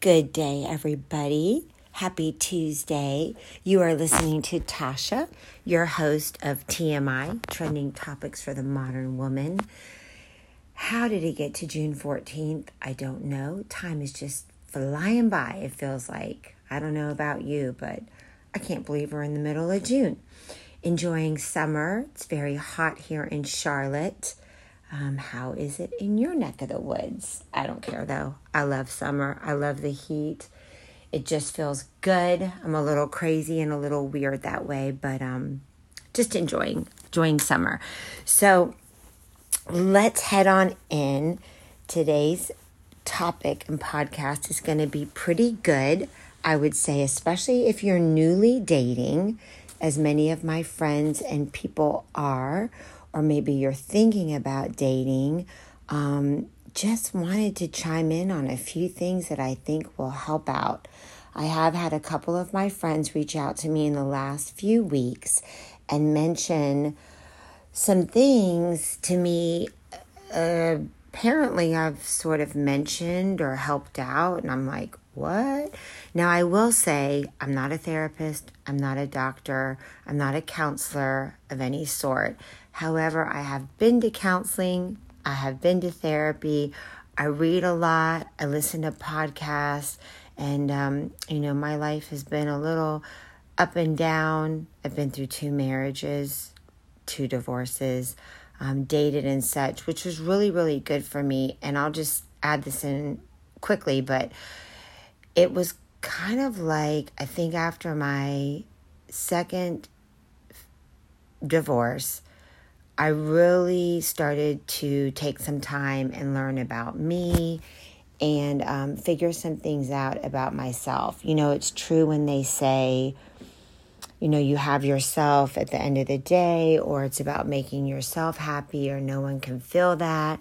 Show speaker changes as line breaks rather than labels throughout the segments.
Good day, everybody. Happy Tuesday. You are listening to Tasha, your host of TMI, Trending Topics for the Modern Woman. How did it get to June 14th? I don't know. Time is just flying by, it feels like. I don't know about you, but I can't believe we're in the middle of June. Enjoying summer. It's very hot here in Charlotte. Um, how is it in your neck of the woods? I don't care though. I love summer. I love the heat. It just feels good. I'm a little crazy and a little weird that way, but um, just enjoying enjoying summer. So let's head on in. Today's topic and podcast is going to be pretty good. I would say, especially if you're newly dating, as many of my friends and people are or maybe you're thinking about dating, um, just wanted to chime in on a few things that I think will help out. I have had a couple of my friends reach out to me in the last few weeks and mention some things to me. Uh, apparently, I've sort of mentioned or helped out, and I'm like, what? Now, I will say I'm not a therapist, I'm not a doctor, I'm not a counselor of any sort. However, I have been to counseling, I have been to therapy, I read a lot, I listen to podcasts, and, um, you know, my life has been a little up and down. I've been through two marriages, two divorces, um, dated and such, which was really, really good for me. And I'll just add this in quickly, but it was kind of like, I think after my second divorce, I really started to take some time and learn about me and um, figure some things out about myself. You know, it's true when they say, you know, you have yourself at the end of the day, or it's about making yourself happy, or no one can feel that.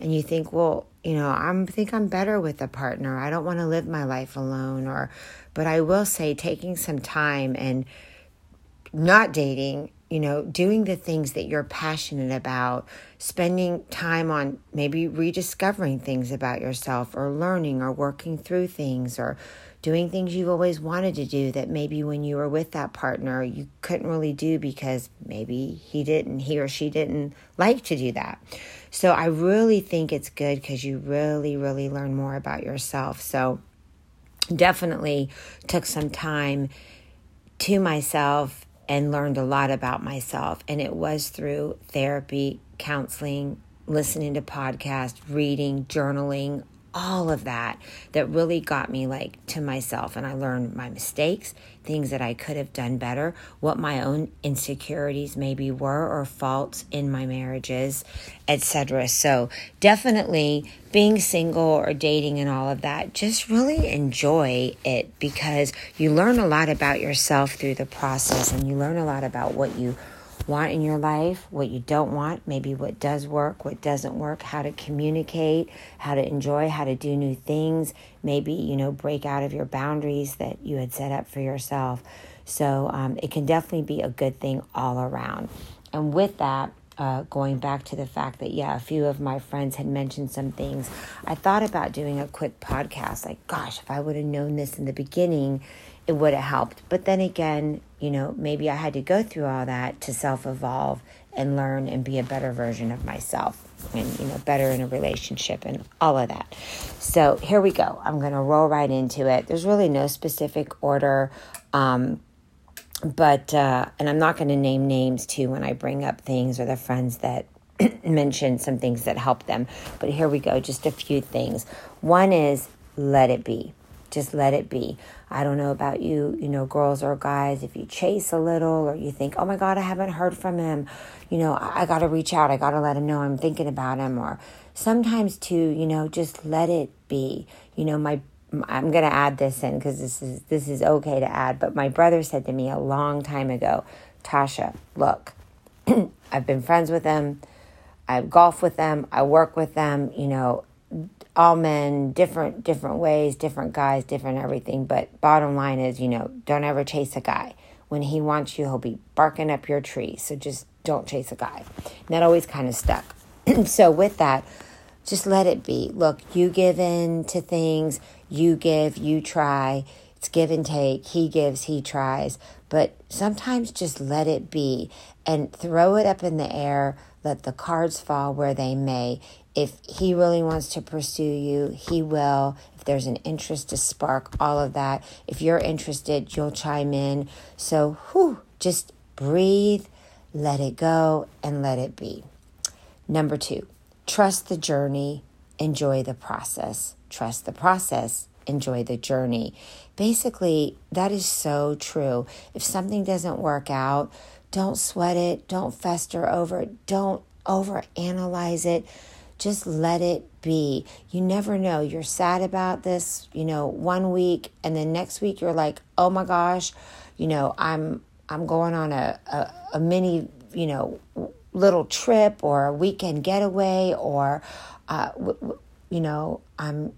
And you think, well, you know, I think I'm better with a partner. I don't want to live my life alone. Or, but I will say, taking some time and not dating you know, doing the things that you're passionate about, spending time on maybe rediscovering things about yourself or learning or working through things or doing things you've always wanted to do that maybe when you were with that partner you couldn't really do because maybe he didn't, he or she didn't like to do that. So I really think it's good because you really, really learn more about yourself. So definitely took some time to myself and learned a lot about myself. And it was through therapy, counseling, listening to podcasts, reading, journaling, all of that that really got me like to myself and I learned my mistakes, things that I could have done better, what my own insecurities maybe were or faults in my marriages, etc. So, definitely being single or dating and all of that, just really enjoy it because you learn a lot about yourself through the process and you learn a lot about what you want in your life, what you don't want, maybe what does work, what doesn't work, how to communicate, how to enjoy, how to do new things, maybe, you know, break out of your boundaries that you had set up for yourself. So um, it can definitely be a good thing all around. And with that, uh, going back to the fact that, yeah, a few of my friends had mentioned some things, I thought about doing a quick podcast. Like, gosh, if I would have known this in the beginning, it would have helped. But then again, you know, maybe I had to go through all that to self evolve and learn and be a better version of myself and, you know, better in a relationship and all of that. So here we go. I'm going to roll right into it. There's really no specific order. Um, but, uh, and I'm not going to name names too when I bring up things or the friends that mention some things that help them. But here we go. Just a few things. One is let it be just let it be. I don't know about you, you know, girls or guys, if you chase a little or you think, oh my God, I haven't heard from him, you know, I, I got to reach out. I got to let him know I'm thinking about him. Or sometimes too, you know, just let it be. You know, my I'm going to add this in because this is this is okay to add, but my brother said to me a long time ago, Tasha, look, I've been friends with them. I golf with them. I work with them. You know, all men, different different ways, different guys, different everything. But bottom line is, you know, don't ever chase a guy. When he wants you, he'll be barking up your tree. So just don't chase a guy. And that always kind of stuck. so with that, just let it be. Look, you give in to things, you give, you try. It's give and take. He gives, he tries. But sometimes just let it be and throw it up in the air. Let the cards fall where they may. If he really wants to pursue you, he will. If there's an interest to spark all of that, if you're interested, you'll chime in. So, whew, just breathe, let it go, and let it be. Number two, trust the journey, enjoy the process. Trust the process, enjoy the journey. Basically, that is so true. If something doesn't work out, don't sweat it, don't fester over it, don't overanalyze it. Just let it be. You never know. You're sad about this, you know, one week and then next week you're like, "Oh my gosh, you know, I'm I'm going on a a, a mini, you know, little trip or a weekend getaway or uh, w- w- you know, I'm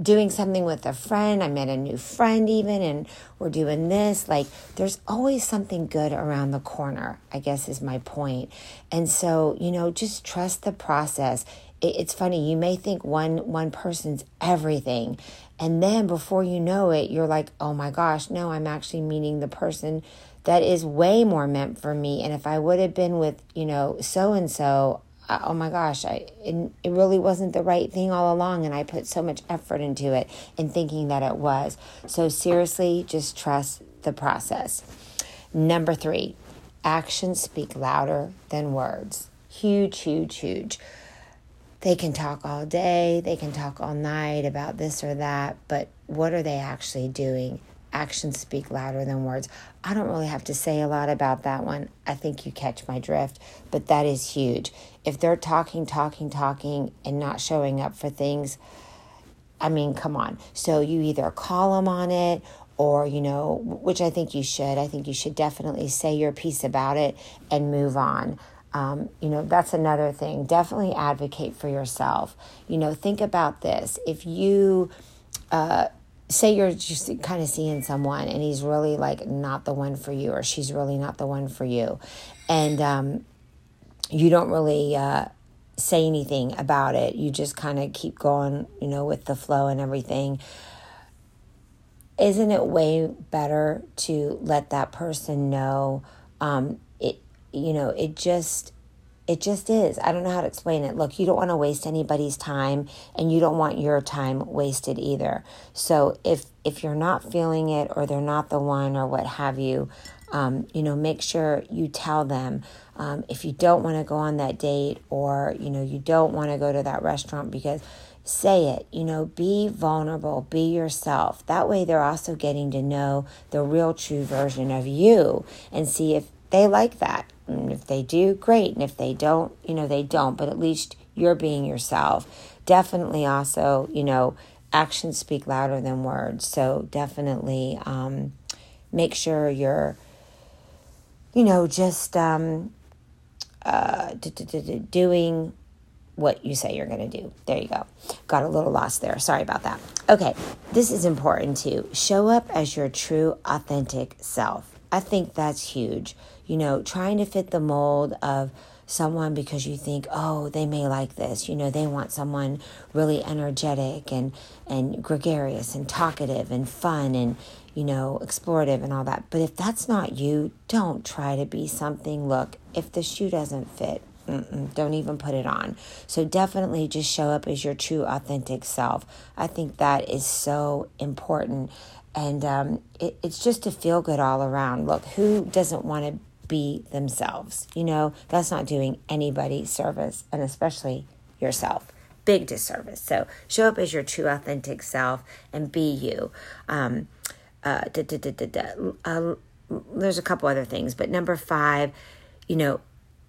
doing something with a friend. I met a new friend, even, and we're doing this. Like, there's always something good around the corner, I guess is my point. And so, you know, just trust the process. It, it's funny, you may think one one person's everything. And then before you know it, you're like, oh my gosh, no, I'm actually meeting the person that is way more meant for me. And if I would have been with, you know, so and so, oh my gosh, I it, it really wasn't the right thing all along, and I put so much effort into it in thinking that it was. So seriously, just trust the process. Number three, actions speak louder than words. Huge, huge, huge. They can talk all day, they can talk all night about this or that, but what are they actually doing? Actions speak louder than words. I don't really have to say a lot about that one. I think you catch my drift, but that is huge. If they're talking, talking, talking, and not showing up for things, I mean, come on. So you either call them on it or, you know, which I think you should. I think you should definitely say your piece about it and move on. Um, you know, that's another thing. Definitely advocate for yourself. You know, think about this. If you, uh, say you're just kind of seeing someone and he's really like not the one for you or she's really not the one for you. And um, you don't really uh, say anything about it. You just kind of keep going you know with the flow and everything. Isn't it way better to let that person know um, it you know it just it just is. I don't know how to explain it. Look, you don't want to waste anybody's time and you don't want your time wasted either. So if if you're not feeling it or they're not the one or what have you, um, you know, make sure you tell them um, if you don't want to go on that date or you know you don't want to go to that restaurant because say it you know be vulnerable be yourself that way they're also getting to know the real true version of you and see if they like that and if they do, great. And if they don't, you know, they don't. But at least you're being yourself. Definitely also, you know, actions speak louder than words. So definitely um, make sure you're, you know, just um, uh, doing what you say you're going to do. There you go. Got a little lost there. Sorry about that. Okay, this is important too. Show up as your true, authentic self. I think that's huge you know, trying to fit the mold of someone because you think, oh, they may like this. You know, they want someone really energetic and and gregarious and talkative and fun and you know, explorative and all that. But if that's not you, don't try to be something. Look, if the shoe doesn't fit, don't even put it on. So definitely just show up as your true, authentic self. I think that is so important. And um, it, it's just to feel good all around. Look, who doesn't want to be themselves. You know, that's not doing anybody service, and especially yourself. Big disservice. So show up as your true, authentic self and be you. Um, uh, da, da, da, uh, there's a couple other things, but number five, you know,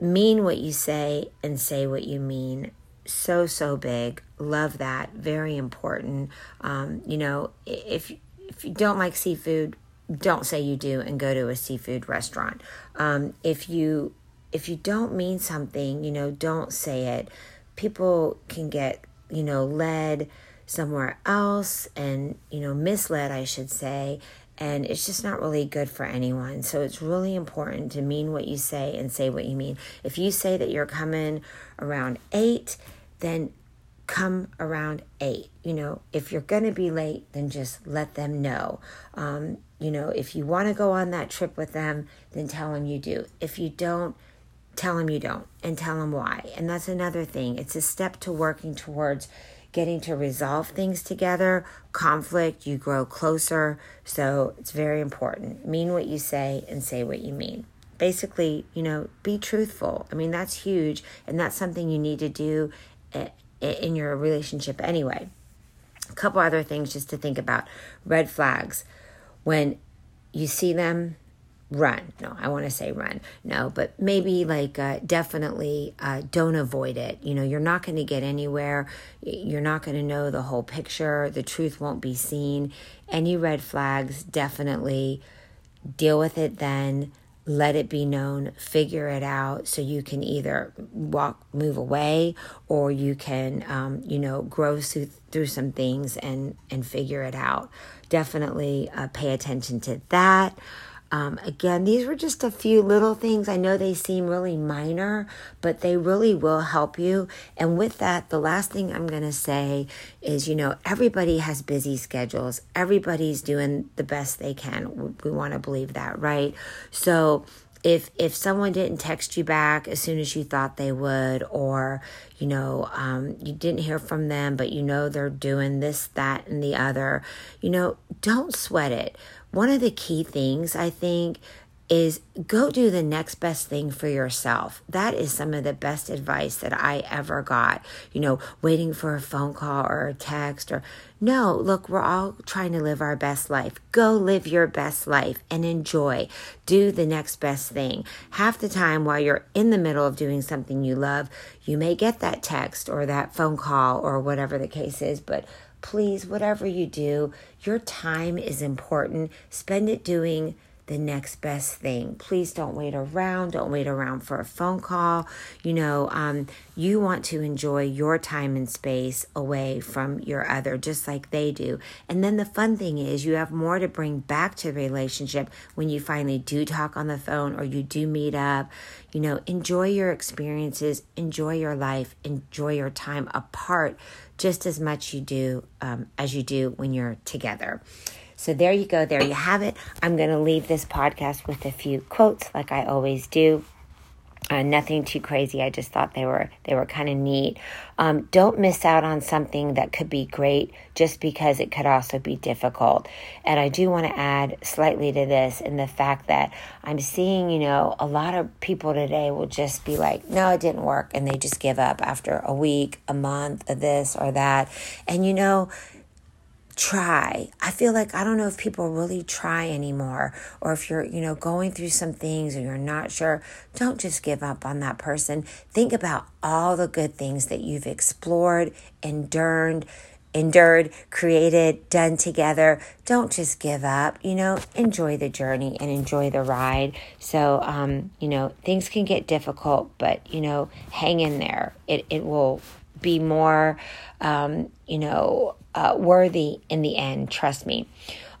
mean what you say and say what you mean. So, so big. Love that. Very important. Um, you know, if if you don't like seafood, don't say you do and go to a seafood restaurant. Um, if you if you don't mean something, you know, don't say it. People can get you know led somewhere else and you know misled, I should say, and it's just not really good for anyone. So it's really important to mean what you say and say what you mean. If you say that you're coming around eight, then come around eight. You know, if you're going to be late, then just let them know. Um, you know, if you want to go on that trip with them, then tell them you do. If you don't, tell them you don't and tell them why. And that's another thing. It's a step to working towards getting to resolve things together. Conflict, you grow closer. So it's very important. Mean what you say and say what you mean. Basically, you know, be truthful. I mean, that's huge. And that's something you need to do eh, in your relationship anyway. A couple other things just to think about red flags. When you see them, run. No, I want to say run. No, but maybe like uh, definitely uh, don't avoid it. You know, you're not going to get anywhere. You're not going to know the whole picture. The truth won't be seen. Any red flags, definitely deal with it then let it be known, figure it out so you can either walk, move away, or you can, um, you know, grow through, through some things and, and figure it out. Definitely uh, pay attention to that. Um, again, these were just a few little things. I know they seem really minor, but they really will help you. And with that, the last thing I'm going to say is you know, everybody has busy schedules, everybody's doing the best they can. We want to believe that, right? So, if if someone didn't text you back as soon as you thought they would or you know um, you didn't hear from them but you know they're doing this that and the other you know don't sweat it one of the key things I think is go do the next best thing for yourself. That is some of the best advice that I ever got. You know, waiting for a phone call or a text or no, look, we're all trying to live our best life. Go live your best life and enjoy. Do the next best thing. Half the time while you're in the middle of doing something you love, you may get that text or that phone call or whatever the case is, but please, whatever you do, your time is important. Spend it doing the next best thing. Please don't wait around. Don't wait around for a phone call. You know, um, you want to enjoy your time and space away from your other, just like they do. And then the fun thing is, you have more to bring back to the relationship when you finally do talk on the phone or you do meet up. You know, enjoy your experiences, enjoy your life, enjoy your time apart just as much you do um, as you do when you're together. So there you go. There you have it. I'm going to leave this podcast with a few quotes, like I always do. Uh, nothing too crazy. I just thought they were they were kind of neat. Um, don't miss out on something that could be great just because it could also be difficult. And I do want to add slightly to this in the fact that I'm seeing, you know, a lot of people today will just be like, "No, it didn't work," and they just give up after a week, a month, of this or that. And you know, try. I feel like I don't know if people really try anymore or if you're, you know, going through some things or you're not sure, don't just give up on that person. Think about all the good things that you've explored, endured, endured, created, done together. Don't just give up, you know, enjoy the journey and enjoy the ride. So, um, you know, things can get difficult, but, you know, hang in there. It, it will be more, um, you know, uh, worthy in the end. Trust me.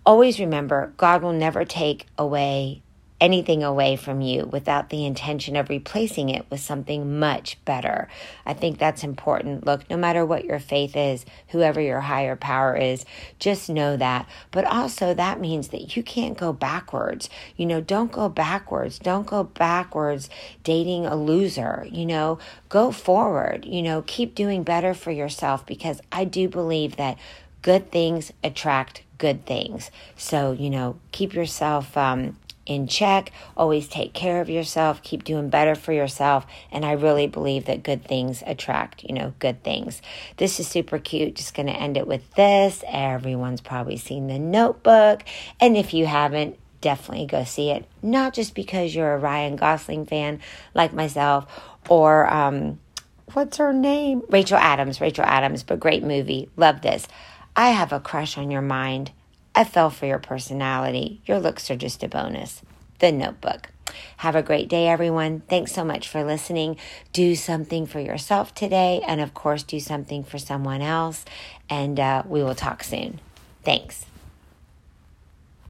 Always remember, God will never take away anything away from you without the intention of replacing it with something much better. I think that's important. Look, no matter what your faith is, whoever your higher power is, just know that. But also, that means that you can't go backwards. You know, don't go backwards. Don't go backwards dating a loser. You know, go forward. You know, keep doing better for yourself because I do believe that good things attract good things. So, you know, keep yourself um, in check. Always take care of yourself. Keep doing better for yourself. And I really believe that good things attract, you know, good things. This is super cute. Just going to end it with this. Everyone's probably seen the notebook. And if you haven't, definitely go see it. Not just because you're a Ryan Gosling fan like myself or, um, what's her name? Rachel Adams. Rachel Adams, but great movie. Love this. I have a crush on your mind. I fell for your personality. Your looks are just a bonus. The Notebook. Have a great day, everyone. Thanks so much for listening. Do something for yourself today, and of course, do something for someone else. And uh, we will talk soon. Thanks.